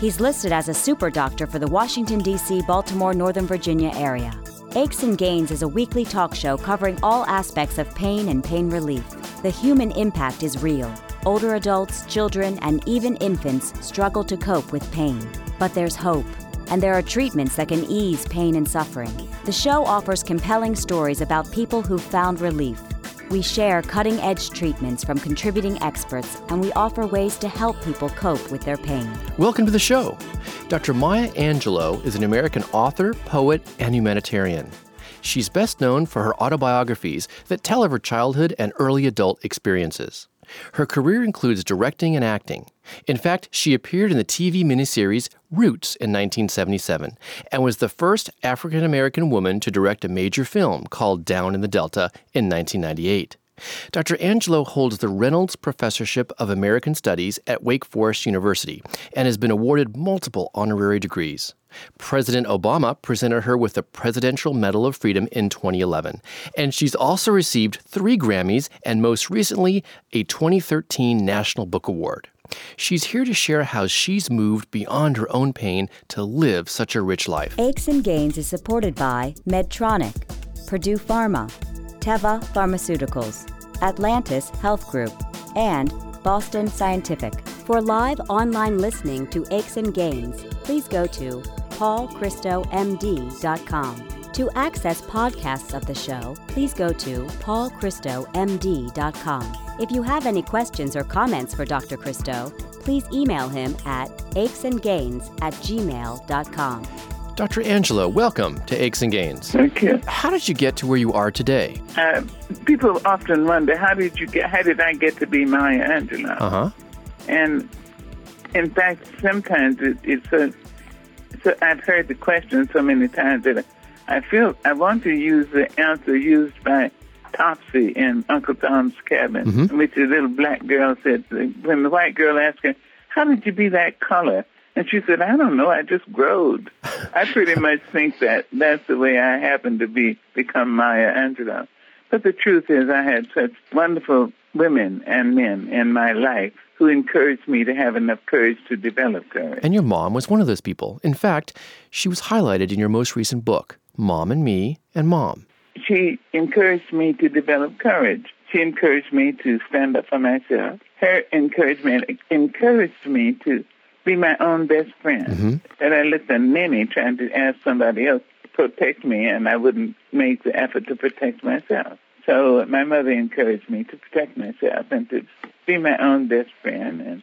He's listed as a super doctor for the Washington, D.C., Baltimore, Northern Virginia area. Aches and Gains is a weekly talk show covering all aspects of pain and pain relief. The human impact is real. Older adults, children, and even infants struggle to cope with pain. But there's hope and there are treatments that can ease pain and suffering. The show offers compelling stories about people who've found relief. We share cutting edge treatments from contributing experts, and we offer ways to help people cope with their pain. Welcome to the show. Dr. Maya Angelou is an American author, poet, and humanitarian. She's best known for her autobiographies that tell of her childhood and early adult experiences. Her career includes directing and acting. In fact, she appeared in the TV miniseries Roots in 1977 and was the first African American woman to direct a major film called Down in the Delta in 1998. Dr. Angelou holds the Reynolds Professorship of American Studies at Wake Forest University and has been awarded multiple honorary degrees. President Obama presented her with the Presidential Medal of Freedom in 2011, and she's also received three Grammys and most recently a 2013 National Book Award. She's here to share how she's moved beyond her own pain to live such a rich life. Aches and Gains is supported by Medtronic, Purdue Pharma, Teva Pharmaceuticals, Atlantis Health Group, and Boston Scientific. For live online listening to Aches and Gains, please go to paulchristomd.com. To access podcasts of the show, please go to paulchristomd.com. If you have any questions or comments for Dr. Christo, please email him at achesandgains at gmail.com. Dr. Angelou, welcome to Aches and Gains. Thank you. How did you get to where you are today? Uh, people often wonder, how did you get? How did I get to be Maya Angelou? Uh huh. And in fact, sometimes it, it's a. So I've heard the question so many times that I feel I want to use the answer used by Topsy in Uncle Tom's Cabin, Mhm. in which the little black girl said, when the white girl asked her, "How did you be that color?" And she said, "I don't know. I just growed." I pretty much think that that's the way I happened to be become Maya Angelou. But the truth is, I had such wonderful women and men in my life who encouraged me to have enough courage to develop courage. And your mom was one of those people. In fact, she was highlighted in your most recent book, Mom and Me and Mom. She encouraged me to develop courage. She encouraged me to stand up for myself. Her encouragement encouraged me to be my own best friend. Mhm. That I looked at Nenny trying to ask somebody else to protect me, and I wouldn't make the effort to protect myself. So my mother encouraged me to protect myself and to be my own best friend and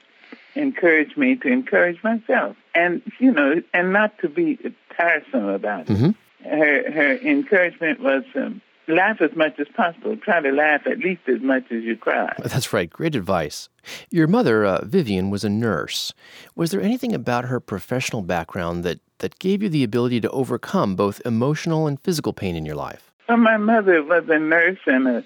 encouraged me to encourage myself. And, you know, and not to be tiresome about it Mhm. her her encouragement was um, laugh as much as possible. Try to laugh at least as much as you cry. That's right. Great advice. Your mother, uh, Vivian, was a nurse. Was there anything about her professional background that, that gave you the ability to overcome both emotional and physical pain in your life? Well, my mother was a nurse and a,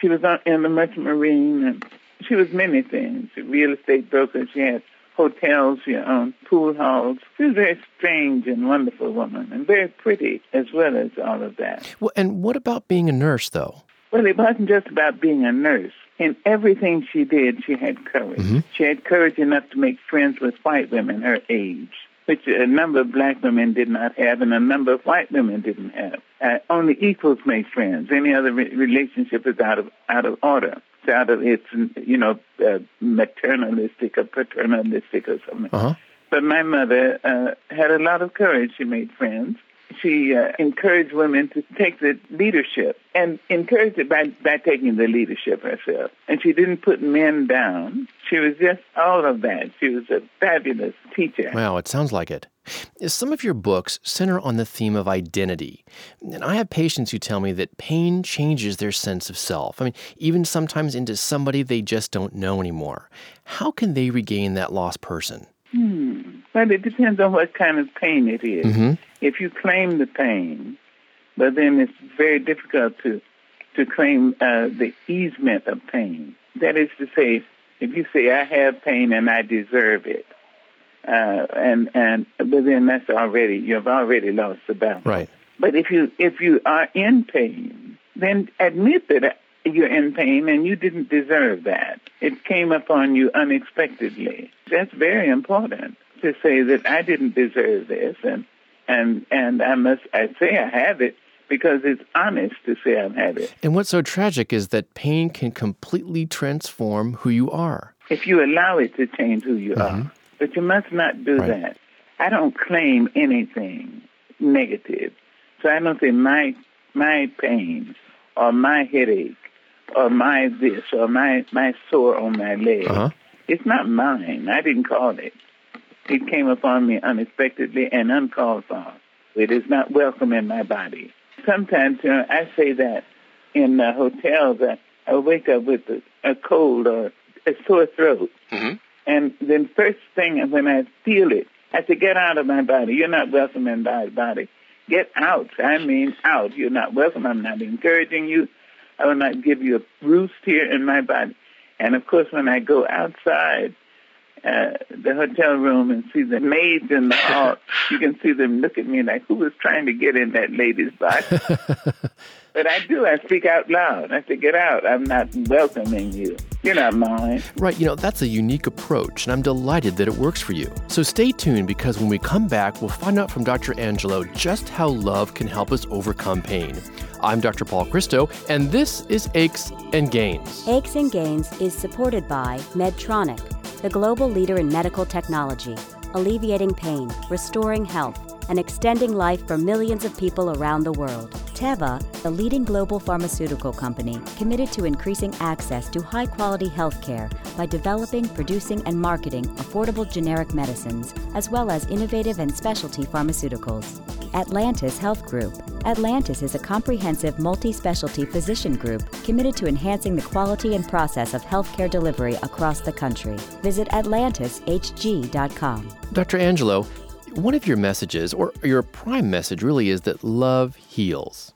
she was on, in the merchant marine and she was many things. A real estate broker. She had hotels. She owned pool halls. She was a very strange and wonderful woman and very pretty as well as all of that. Well, and what about being a nurse, though? Well, it wasn't just about being a nurse. In everything she did, she had courage. Mhm. She had courage enough to make friends with white women her age, which a number of black women did not have, and a number of white women didn't have. Uh, only equals make friends. Any other re- relationship is out of out of order. It's it's you know uh, maternalistic or paternalistic or something. Uh huh. But my mother uh, had a lot of courage. She made friends. She uh, encouraged women to take the leadership and encouraged it by, by taking the leadership herself. And she didn't put men down. She was just all of that. She was a fabulous teacher. Wow, it sounds like it. Some of your books center on the theme of identity. And I have patients who tell me that pain changes their sense of self. I mean, even sometimes into somebody they just don't know anymore. How can they regain that lost person? Well, it depends on what kind of pain it is. Mm-hmm. If you claim the pain, but then it's very difficult to to claim uh, the easement of pain. That is to say, if you say I have pain and I deserve it, uh, and and but then that's already you've already lost the battle. Right. But if you if you are in pain, then admit that you're in pain and you didn't deserve that. It came upon you unexpectedly. That's very important to say that I didn't deserve this and and and I must I say I have it because it's honest to say I'm had it. And what's so tragic is that pain can completely transform who you are. If you allow it to change who you Mm-hmm. are. But you must not do Right. that. I don't claim anything negative. So I don't say my my pain or my headache or my this or my, my sore on my leg. Uh-huh. It's not mine. I didn't call it. It came upon me unexpectedly and uncalled for. It is not welcome in my body. Sometimes you know, I say that in uh, hotel that I wake up with a, a cold or a sore throat. Mhm. And then first thing when I feel it, I say, get out of my body. You're not welcome in my body. Get out. I mean out. You're not welcome. I'm not encouraging you. I will not give you a roost here in my body. And of course, when I go outside uh, the hotel room and see the maids in the hall, you can see them look at me like, who was trying to get in that lady's box? but I do. I speak out loud. I say, get out. I'm not welcoming you. You're not mine. Right, you know, that's a unique approach, and I'm delighted that it works for you. So stay tuned because when we come back, we'll find out from Dr. Angelou just how love can help us overcome pain. I'm Dr. Paul Christo, and this is Aches and Gains. Aches and Gains is supported by Medtronic, the global leader in medical technology, alleviating pain, restoring health, and extending life for millions of people around the world. Teva, the leading global pharmaceutical company committed to increasing access to high quality health care by developing, producing, and marketing affordable generic medicines, as well as innovative and specialty pharmaceuticals. Atlantis Health Group. Atlantis is a comprehensive multi specialty physician group committed to enhancing the quality and process of healthcare delivery across the country. Visit AtlantisHG.com. Dr. Angelou, one of your messages, or your prime message, really is that love heals.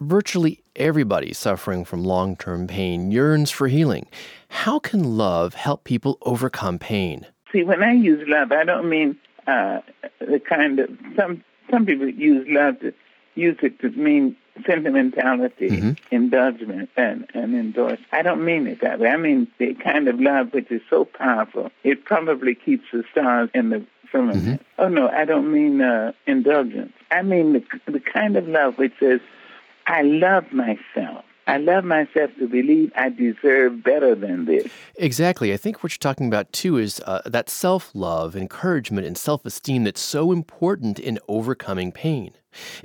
Virtually everybody suffering from long term pain yearns for healing. How can love help people overcome pain? See, when I use love, I don't mean uh, the kind of some some people use love to use it to mean sentimentality, indulgence, and and endorse. I don't mean it that way. I mean the kind of love which is so powerful it probably keeps the stars in the firmament. Oh no, I don't mean uh, indulgence. I mean the the kind of love which says, "I love myself." I love myself to believe I deserve better than this. Exactly. I think what you're talking about too is uh, that self love, encouragement, and self esteem that's so important in overcoming pain.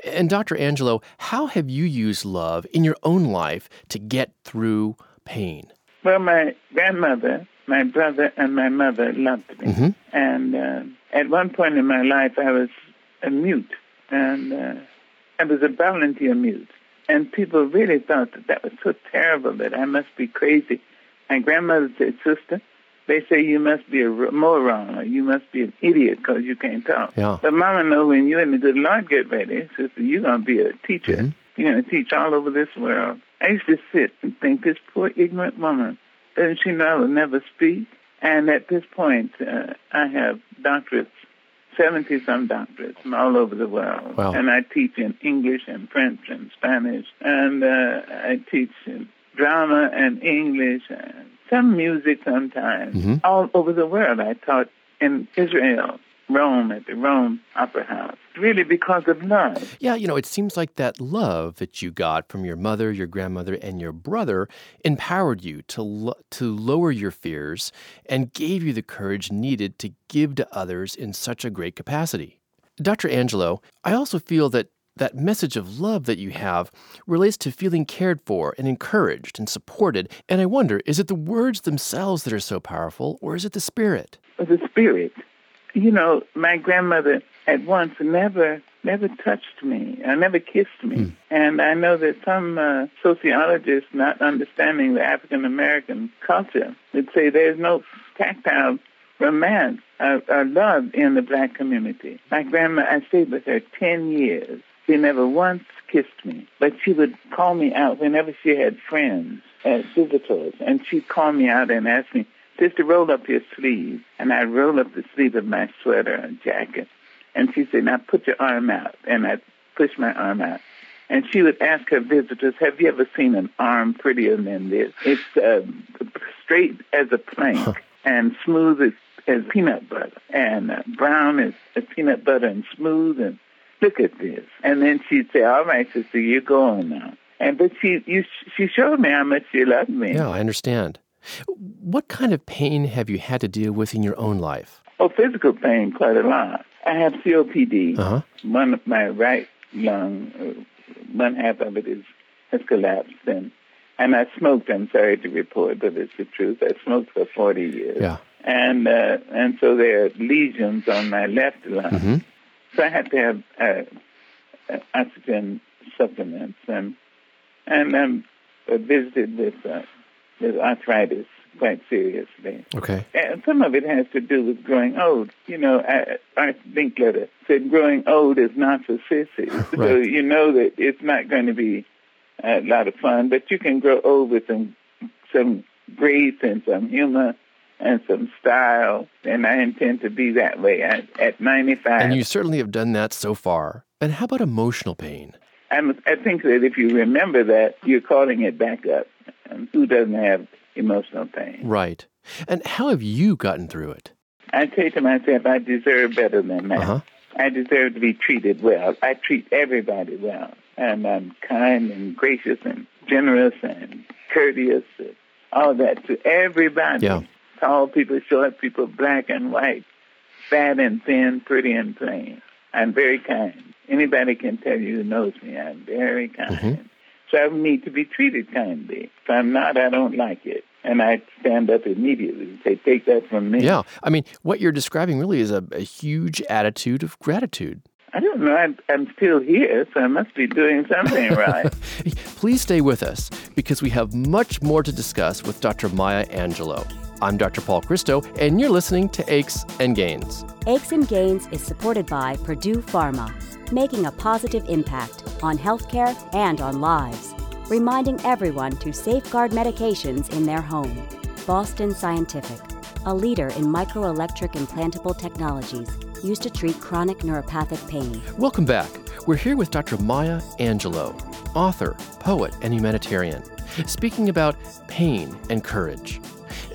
And Dr. Angelou, how have you used love in your own life to get through pain? Well, my grandmother, my brother, and my mother loved me. And uh, at one point in my life, I was a mute, and uh, I was a volunteer mute. And people really thought that that was so terrible that I must be crazy. My grandmother said, "Sister, they say you must be a moron or you must be an idiot because you can't talk." Yeah. But Mama know when you and the good Lord get ready, sister, you're gonna be a teacher. You're gonna teach all over this world. I used to sit and think, this poor ignorant woman, doesn't she know I will never speak? And at this point, uh, I have doctorates, 70 some doctorates from all over the world. Wow. And I teach in English and French and Spanish. And uh, I teach in drama and English and some music sometimes. All over the world. I taught in Israel, Rome, at the Rome Opera House. Really because of love. Yeah, you know, it seems like that love that you got from your mother, your grandmother, and your brother empowered you to lo- to lower your fears and gave you the courage needed to give to others in such a great capacity. Dr. Angelou, I also feel that that message of love that you have relates to feeling cared for and encouraged and supported. And I wonder, is it the words themselves that are so powerful, or is it the spirit? the spirit. You know, my grandmother at once never never touched me, uh, never kissed me, and I know that some uh, sociologists, not understanding the African American culture, would say there's no tactile romance, a, a love in the black community. My grandma, I stayed with her 10 years. She never once kissed me, but she would call me out whenever she had friends as visitors, and she'd call me out and ask me, Sister, roll up your sleeve. And I'd roll up the sleeve of my sweater and jacket. And she said, now put your arm out. And I'd push my arm out. And she would ask her visitors, have you ever seen an arm prettier than this? It's uh, straight as a plank and smooth as, as peanut butter and uh, brown as, as peanut butter and smooth and look at this. And then she'd say, all right, sister, you're going now. And but she you, she showed me how much she loved me. Yeah, I understand. What kind of pain have you had to deal with in your own life? Oh, physical pain, quite a lot. I have COPD. Uh-huh. One of my right lung, uh, one half of it is has collapsed, and and I smoked. I'm sorry to report, but it's the truth. I smoked for 40 years. Yeah. And uh, and so there are lesions on my left lung. Mm-hmm. So I had to have uh, oxygen supplements, and and I'm visited with uh, with arthritis quite seriously. Okay. And some of it has to do with growing old. You know, I, Art Linkletter said growing old is not for sissies. right. So you know that it's not going to be a lot of fun, but you can grow old with some some grace and some humor and some style, and I intend to be that way at, at 95. And you certainly have done that so far. And how about emotional pain? I'm, I think that if you remember that, you're calling it back up. And who doesn't have emotional pain? Right. And how have you gotten through it? I say to myself, I deserve better than that. Uh-huh. I deserve to be treated well. I treat everybody well. And I'm kind and gracious and generous and courteous, and all that to everybody. Yeah. Tall people, short people, black and white, fat and thin, pretty and plain. I'm very kind. Anybody can tell you who knows me, I'm very kind. Mm-hmm. So I need to be treated kindly. If I'm not, I don't like it. And I stand up immediately and say, take that from me. Yeah. I mean, what you're describing really is a, a huge attitude of gratitude. I don't know. I'm, I'm, still here, so I must be doing something right. Please stay with us because we have much more to discuss with Dr. Maya Angelou. I'm Dr. Paul Christo, and you're listening to Aches and Gains. Aches and Gains is supported by Purdue Pharma, making a positive impact on healthcare and on lives, reminding everyone to safeguard medications in their home. Boston Scientific, a leader in microelectric implantable technologies used to treat chronic neuropathic pain. Welcome back. We're here with Dr. Maya Angelou, author, poet, and humanitarian, speaking about pain and courage.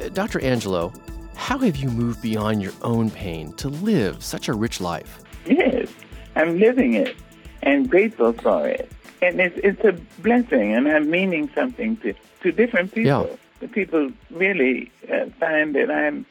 Uh, Dr. Angelou, how have you moved beyond your own pain to live such a rich life? I'm living it and grateful for it. And it's, it's a blessing, and I'm meaning something to, to different people. Yeah. The people really uh, find that I'm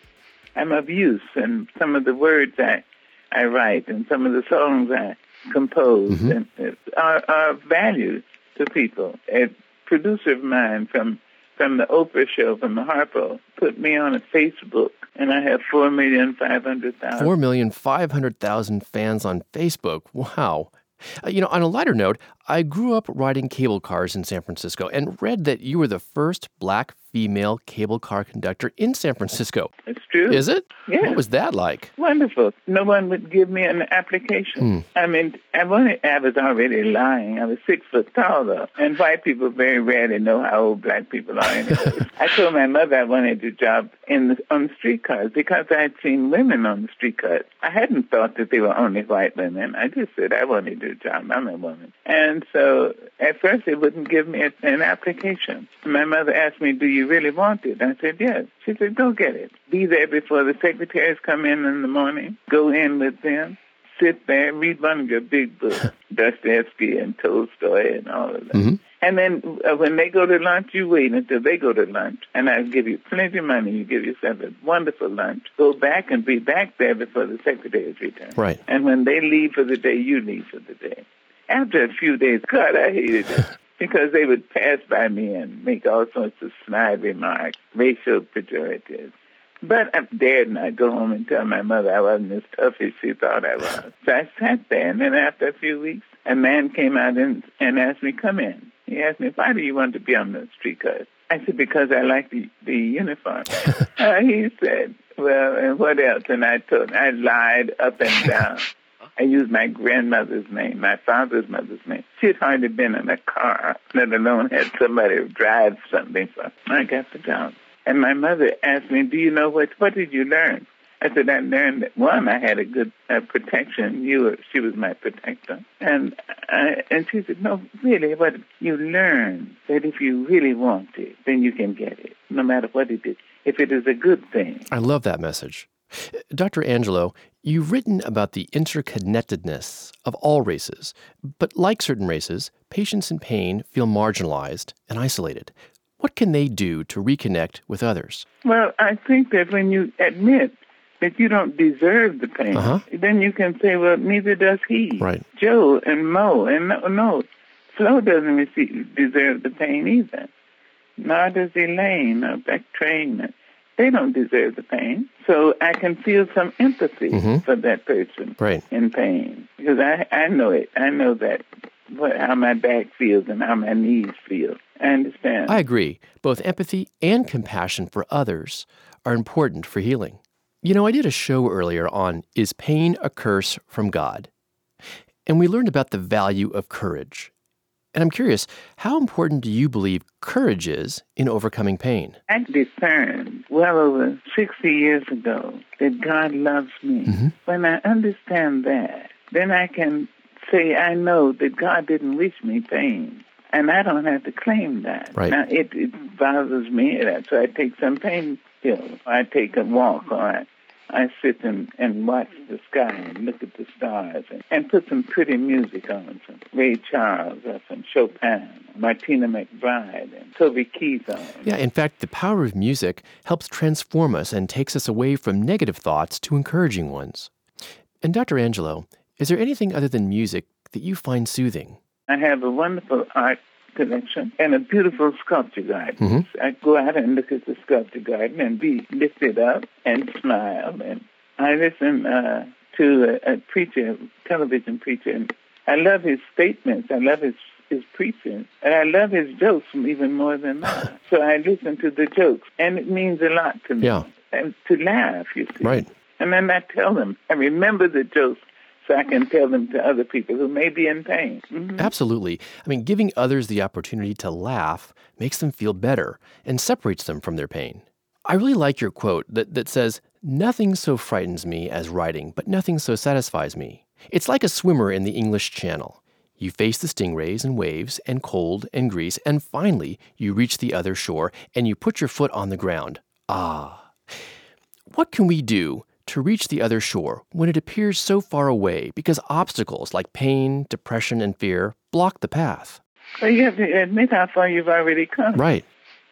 I'm of use, and some of the words I I write and some of the songs I compose mm-hmm. and, uh, are, are valued to people. A producer of mine from from the Oprah show, from the Harpo, put me on a Facebook, and I have four million five hundred thousand. Four million five hundred thousand fans on Facebook. Wow. Uh, you know, on a lighter note, I grew up riding cable cars in San Francisco and read that you were the first black female cable car conductor in San Francisco. It's true. Is it? Yeah. What was that like? Wonderful. No one would give me an application. Hmm. I mean, I, wanted, I was already lying. I was six foot tall, though. And white people very rarely know how old black people are anyway. I told my mother I wanted a job in the, on the streetcars because I had seen women on the streetcars. I hadn't thought that they were only white women. I just said I wanted a job. I'm a woman. And so at first they wouldn't give me an application. My mother asked me, do you really want it? I said, yes. She said, go get it. Be there before the secretaries come in in the morning. Go in with them. Sit there, read one of your big books, Dostoevsky and Tolstoy and all of that. Mm-hmm. And then uh, when they go to lunch, you wait until they go to lunch. And I'll give you plenty of money. You give yourself a wonderful lunch. Go back and be back there before the secretaries return. Right. And when they leave for the day, you leave for the day. After a few days, God, I hated it. because they would pass by me and make all sorts of snide remarks, racial pejoratives. But I dared not go home and tell my mother I wasn't as tough as she thought I was. So I sat there, and then after a few weeks, a man came out and, and asked me, come in. He asked me, why do you want to be on the streetcar? I said, because I like the, the uniform. uh, he said, Well, and what else? And I told, I lied up and down. I used my grandmother's name, my father's mother's name. She had hardly been in a car, let alone had somebody drive something. So I got the job. And my mother asked me, "Do you know what? What did you learn?" I said, "I learned that one, I had a good uh, protection. You, were, she was my protector." And I, and she said, "No, really, what you learn that if you really want it, then you can get it, no matter what it is. If it is a good thing." I love that message. Dr. Angelou, you've written about the interconnectedness of all races, but like certain races, patients in pain feel marginalized and isolated. What can they do to reconnect with others? Well, I think that when you admit that you don't deserve the pain, Uh-huh. then you can say, well, neither does he. Right. Joe and Mo. And no, no Flo doesn't receive, deserve the pain either. Nor does Elaine or Beck Train. They don't deserve the pain. So I can feel some empathy Mhm. for that person Right. in pain. Because I, I know it. I know that, what, how my back feels and how my knees feel. I understand. I agree. Both empathy and compassion for others are important for healing. You know, I did a show earlier on Is Pain a Curse from God? And we learned about the value of courage. And I'm curious, how important do you believe courage is in overcoming pain? I discerned well over 60 years ago that God loves me. Mhm. When I understand that, then I can say I know that God didn't wish me pain. And I don't have to claim that. Right. Now, it, it bothers me, so I take some pain pills. I take a walk, or I, I sit and, and watch the sky and look at the stars and, and put some pretty music on, some Ray Charles or some Chopin, Martina McBride, and Toby Keith on. Yeah, in fact, the power of music helps transform us and takes us away from negative thoughts to encouraging ones. And Dr. Angelou, is there anything other than music that you find soothing? I have a wonderful art collection and a beautiful sculpture garden. Mhm. I go out and look at the sculpture garden and be lifted up and smile. And I listen uh, to a, a preacher, television preacher, and I love his statements. I love his his preaching, and I love his jokes even more than that. so I listen to the jokes, and it means a lot to me. Yeah. And to laugh, you see. Right. And then I tell them, I remember the jokes so I can tell them to other people who may be in pain. Mhm. Absolutely. I mean, giving others the opportunity to laugh makes them feel better and separates them from their pain. I really like your quote that, that says, Nothing so frightens me as writing, but nothing so satisfies me. It's like a swimmer in the English Channel. You face the stingrays and waves and cold and grease, and finally you reach the other shore and you put your foot on the ground. Ah. What can we do to reach the other shore when it appears so far away because obstacles like pain, depression, and fear block the path? Well, you have to admit how far you've already come. Right.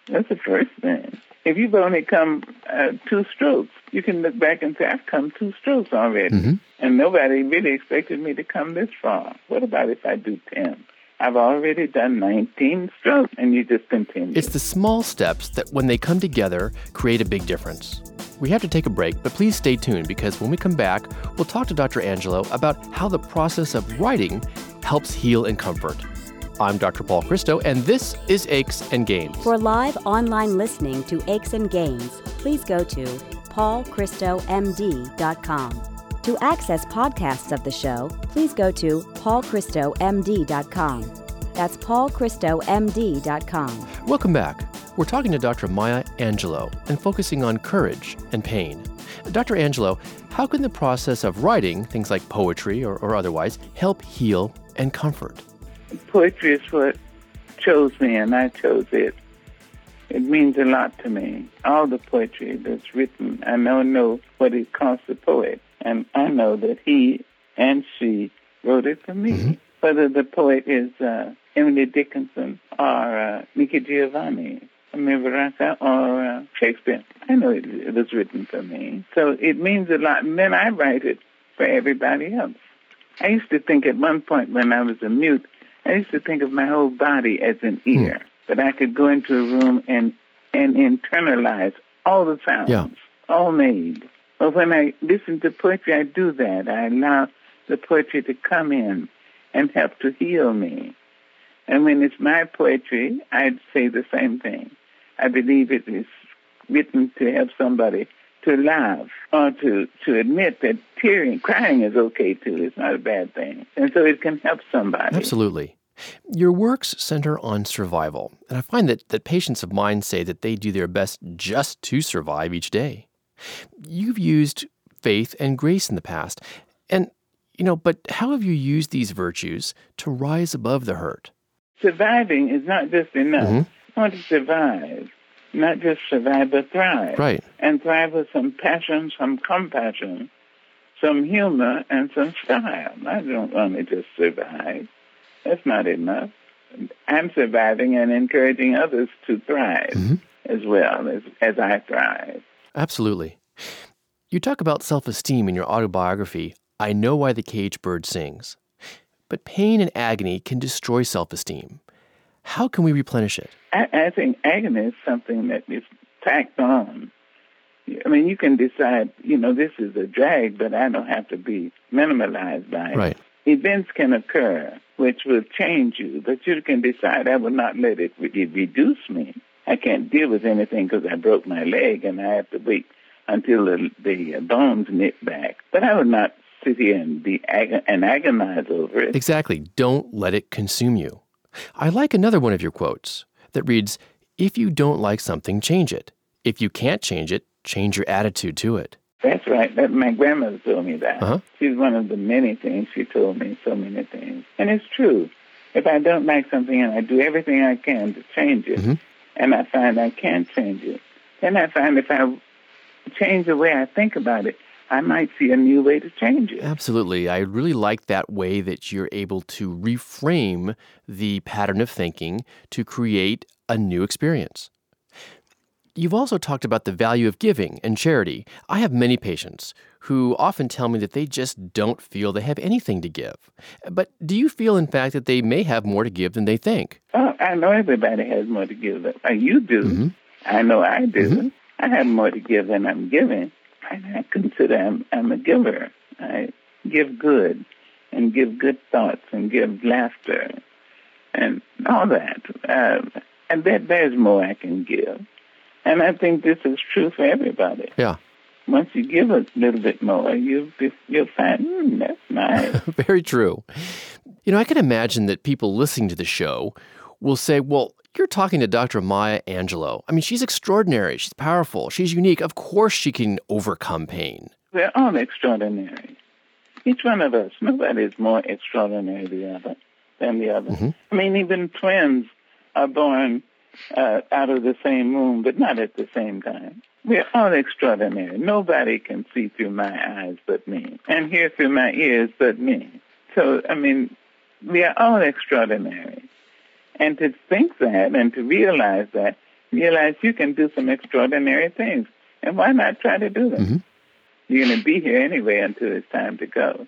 That's the first thing. If you've only come uh, two strokes, you can look back and say, I've come two strokes already. Mhm. And nobody really expected me to come this far. What about if I do 10? I've already done 19 strokes, and you just continue. It's the small steps that, when they come together, create a big difference. We have to take a break, but please stay tuned because when we come back, we'll talk to Dr. Angelou about how the process of writing helps heal and comfort. I'm Dr. Paul Christo, and this is Aches and Gains. For live online listening to Aches and Gains, please go to paulchristomd.com. To access podcasts of the show, please go to paulchristomd.com. That's paulchristomd.com. Welcome back. We're talking to Dr. Maya Angelou and focusing on courage and pain. Dr. Angelou, how can the process of writing, things like poetry or, or otherwise, help heal and comfort? Poetry is what chose me, and I chose it. It means a lot to me. All the poetry that's written, I now know what it costs a poet, and I know that he and she wrote it for me. Whether the poet is uh, Emily Dickinson or uh, Nikki Giovanni, Amiri Baraka or uh, Shakespeare, I know it, it was written for me. So it means a lot, and then I write it for everybody else. I used to think at one point when I was a mute, I used to think of my whole body as an ear, that I could go into a room and and internalize all the sounds, Yeah. all made. But when I listen to poetry, I do that. I allow the poetry to come in and help to heal me. And when it's my poetry, I'd say the same thing. I believe it is written to help somebody to laugh or to, to admit that tearing, crying is okay too. It's not a bad thing. And so it can help somebody. Absolutely. Your works center on survival, and I find that, that patients of mine say that they do their best just to survive each day. You've used faith and grace in the past, and you know, but how have you used these virtues to rise above the hurt? Surviving is not just enough. Mm-hmm. I want to survive, not just survive, but thrive. Right. And thrive with some passion, some compassion, some humor, and some style. I don't want to just survive. That's not enough. I'm surviving and encouraging others to thrive mm-hmm. as well as, as I thrive. Absolutely. You talk about self esteem in your autobiography, I Know Why the Caged Bird Sings. But pain and agony can destroy self esteem. How can we replenish it? I, I think agony is something that is tacked on. I mean, you can decide, you know, this is a drag, but I don't have to be minimalized by it. Right. Events can occur which will change you, but you can decide I will not let it reduce me. I can't deal with anything because I broke my leg and I have to wait until the, the bones knit back. But I would not sit here and be ag- and agonize over it. Exactly. Don't let it consume you. I like another one of your quotes that reads, "If you don't like something, change it. If you can't change it, change your attitude to it." That's right. That my grandmother told me that. Uh-huh. She's one of the many things she told me, so many things. And it's true. If I don't like something and I do everything I can to change it, mm-hmm. and I find I can't change it, then I find if I change the way I think about it, I might see a new way to change it. Absolutely. I really like that way that you're able to reframe the pattern of thinking to create a new experience. You've also talked about the value of giving and charity. I have many patients who often tell me that they just don't feel they have anything to give. But do you feel, in fact, that they may have more to give than they think? Oh, I know everybody has more to give. Uh, you do. Mm-hmm. I know I do. Mm-hmm. I have more to give than I'm giving. I consider I'm, I'm a giver. I give good and give good thoughts and give laughter and all that. Uh, and that there's more I can give. And I think this is true for everybody. Yeah. Once you give a little bit more, you you'll find mm, that's nice. Very true. You know, I can imagine that people listening to the show will say, "Well, you're talking to Dr. Maya Angelou. I mean, she's extraordinary. She's powerful. She's unique. Of course, she can overcome pain." We're all extraordinary. Each one of us. Nobody is more extraordinary the other than the other. Mm-hmm. I mean, even twins are born uh, out of the same womb, but not at the same time. We're all extraordinary. Nobody can see through my eyes but me, and hear through my ears but me. So, I mean, we are all extraordinary. And to think that and to realize that, realize you can do some extraordinary things. And why not try to do them? Mm-hmm. You're going to be here anyway until it's time to go.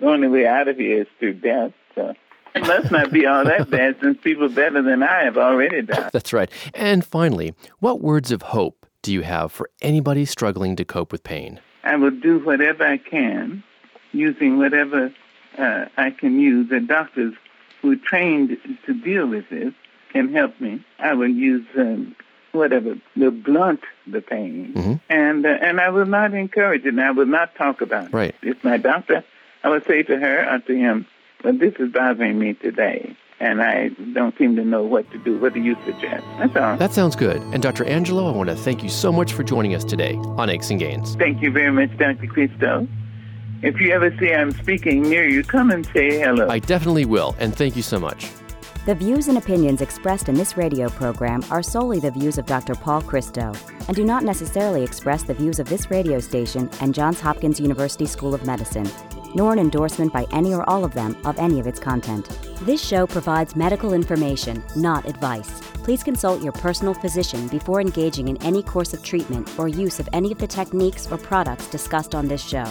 The only way out of here is through death. So it must not be all that bad since people better than I have already died. That's right. And finally, what words of hope do you have for anybody struggling to cope with pain? I will do whatever I can using whatever uh, I can use. The doctors who trained to deal with this can help me. I will use um, whatever to blunt the pain, mm-hmm. and uh, and I will not encourage it. And I will not talk about it. Right. If my doctor, I would say to her or to him, "Well, this is bothering me today." And I don't seem to know what to do. What do you suggest? That's all. That sounds good. And Dr. Angelou, I want to thank you so much for joining us today on Aches and Gains. Thank you very much, Dr. Christo. If you ever see I'm speaking near you, come and say hello. I definitely will, and thank you so much. The views and opinions expressed in this radio program are solely the views of Dr. Paul Christo and do not necessarily express the views of this radio station and Johns Hopkins University School of Medicine, nor an endorsement by any or all of them of any of its content. This show provides medical information, not advice. Please consult your personal physician before engaging in any course of treatment or use of any of the techniques or products discussed on this show.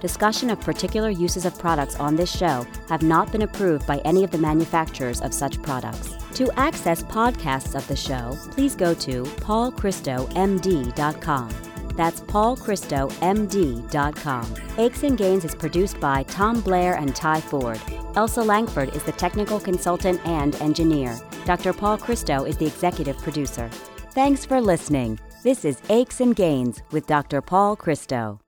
Discussion of particular uses of products on this show have not been approved by any of the manufacturers of such products. To access podcasts of the show, please go to paulchristomd.com. That's paulchristomd.com. Aches and Gains is produced by Tom Blair and Ty Ford. Elsa Langford is the technical consultant and engineer. Dr. Paul Christo is the executive producer. Thanks for listening. This is Aches and Gains with Dr. Paul Christo.